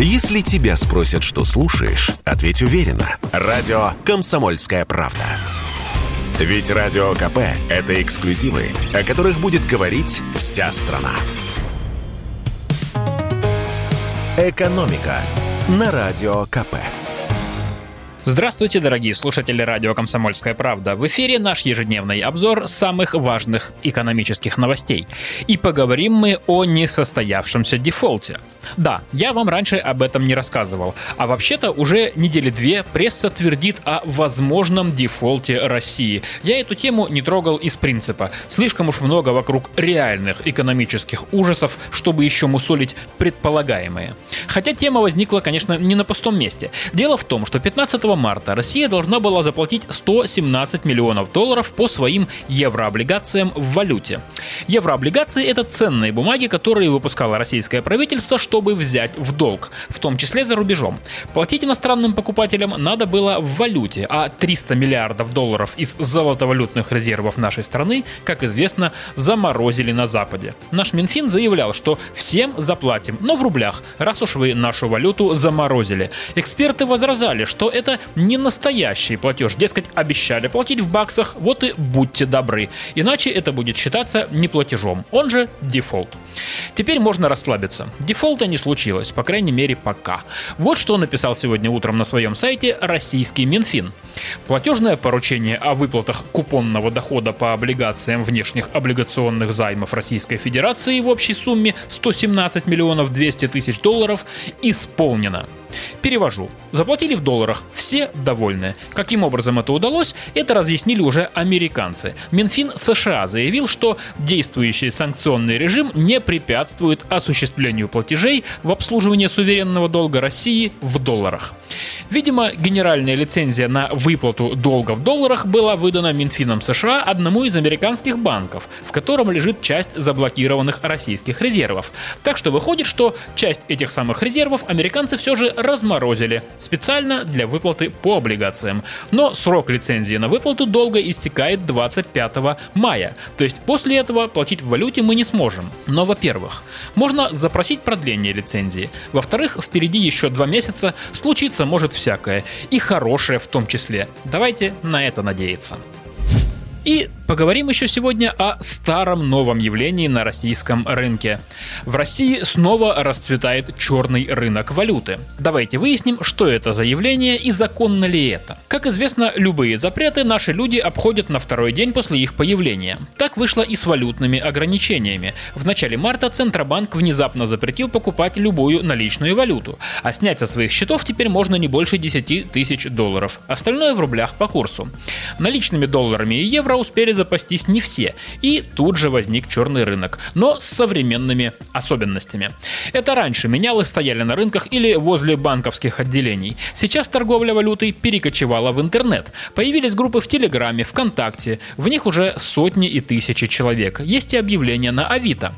Если тебя спросят, что слушаешь, ответь уверенно. Радио «Комсомольская правда». Ведь Радио КП – это эксклюзивы, о которых будет говорить вся страна. «Экономика» на Радио КП. Здравствуйте, дорогие слушатели радио «Комсомольская правда». В эфире наш ежедневный обзор самых важных экономических новостей. И поговорим мы о несостоявшемся дефолте. Да, я вам раньше об этом не рассказывал. А вообще-то уже недели две пресса твердит о возможном дефолте России. Я эту тему не трогал из принципа. Слишком уж много вокруг реальных экономических ужасов, чтобы еще мусолить предполагаемые. Хотя тема возникла, конечно, не на пустом месте. Дело в том, что 15 марта Россия должна была заплатить 117 миллионов долларов по своим еврооблигациям в валюте. Еврооблигации – это ценные бумаги, которые выпускало российское правительство, чтобы взять в долг, в том числе за рубежом. Платить иностранным покупателям надо было в валюте, а 300 миллиардов долларов из золотовалютных резервов нашей страны, как известно, заморозили на Западе. Наш Минфин заявлял, что всем заплатим, но в рублях, раз уж вы нашу валюту заморозили. Эксперты возражали, что это не настоящий платеж. Дескать, обещали платить в баксах, вот и будьте добры. Иначе это будет считаться неплатежом, он же дефолт. Теперь можно расслабиться. Дефолта не случилось, по крайней мере пока. Вот что написал сегодня утром на своем сайте российский Минфин. Платежное поручение о выплатах купонного дохода по облигациям внешних облигационных займов Российской Федерации в общей сумме 117 миллионов 200 тысяч долларов исполнено. Перевожу. Заплатили в долларах, все довольны. Каким образом это удалось, это разъяснили уже американцы. Минфин США заявил, что действующий санкционный режим не препятствует осуществлению платежей в обслуживании суверенного долга России в долларах. Видимо, генеральная лицензия на выплату долга в долларах была выдана Минфином США одному из американских банков, в котором лежит часть заблокированных российских резервов. Так что выходит, что часть этих самых резервов американцы все же разморозили специально для выплаты по облигациям. Но срок лицензии на выплату долга истекает 25 мая. То есть после этого платить в валюте мы не сможем. Но, во-первых, можно запросить продление лицензии. Во-вторых, впереди еще два месяца, случится может всякое. И хорошее в том числе. Давайте на это надеяться. И Поговорим еще сегодня о старом новом явлении на российском рынке. В России снова расцветает черный рынок валюты. Давайте выясним, что это за явление и законно ли это. Как известно, любые запреты наши люди обходят на второй день после их появления. Так вышло и с валютными ограничениями. В начале марта Центробанк внезапно запретил покупать любую наличную валюту, а снять со своих счетов теперь можно не больше 10 тысяч долларов. Остальное в рублях по курсу. Наличными долларами и евро успели запастись не все, и тут же возник черный рынок, но с современными особенностями. Это раньше менялы стояли на рынках или возле банковских отделений. Сейчас торговля валютой перекочевала в интернет. Появились группы в Телеграме, ВКонтакте, в них уже сотни и тысячи человек. Есть и объявления на Авито.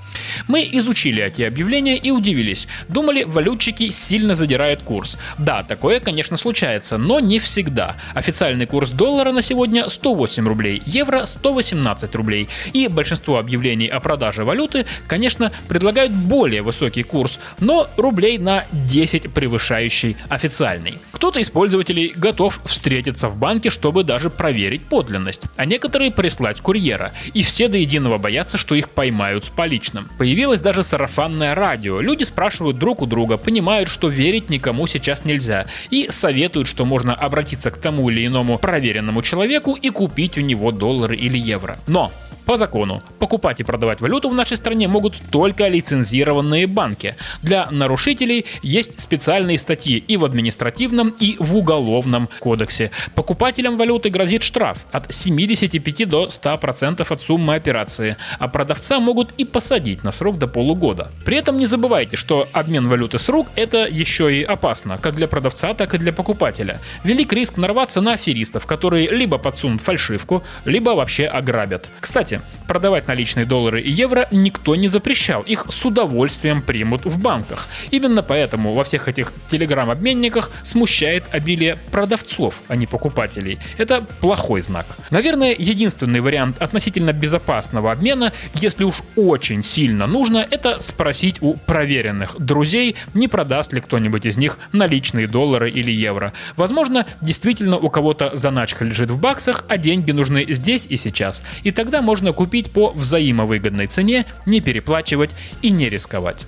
Мы изучили эти объявления и удивились. Думали, валютчики сильно задирают курс. Да, такое, конечно, случается, но не всегда. Официальный курс доллара на сегодня 108 рублей, евро 100 118 рублей. И большинство объявлений о продаже валюты, конечно, предлагают более высокий курс, но рублей на 10 превышающий официальный. Кто-то из пользователей готов встретиться в банке, чтобы даже проверить подлинность, а некоторые прислать курьера. И все до единого боятся, что их поймают с поличным. Появилось даже сарафанное радио. Люди спрашивают друг у друга, понимают, что верить никому сейчас нельзя, и советуют, что можно обратиться к тому или иному проверенному человеку и купить у него доллары или евро. Но по закону, покупать и продавать валюту в нашей стране могут только лицензированные банки. Для нарушителей есть специальные статьи и в административном, и в уголовном кодексе. Покупателям валюты грозит штраф от 75 до 100% от суммы операции, а продавца могут и посадить на срок до полугода. При этом не забывайте, что обмен валюты с рук это еще и опасно, как для продавца, так и для покупателя. Велик риск нарваться на аферистов, которые либо подсунут фальшивку, либо вообще ограбят. Кстати, Продавать наличные доллары и евро никто не запрещал. Их с удовольствием примут в банках. Именно поэтому во всех этих телеграм-обменниках смущает обилие продавцов, а не покупателей. Это плохой знак. Наверное, единственный вариант относительно безопасного обмена, если уж очень сильно нужно, это спросить у проверенных друзей, не продаст ли кто-нибудь из них наличные доллары или евро. Возможно, действительно у кого-то заначка лежит в баксах, а деньги нужны здесь и сейчас. И тогда можно купить по взаимовыгодной цене, не переплачивать и не рисковать.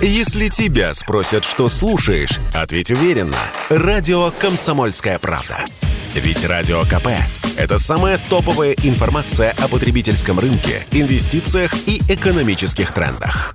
Если тебя спросят, что слушаешь, ответь уверенно. Радио «Комсомольская правда». Ведь Радио КП – это самая топовая информация о потребительском рынке, инвестициях и экономических трендах.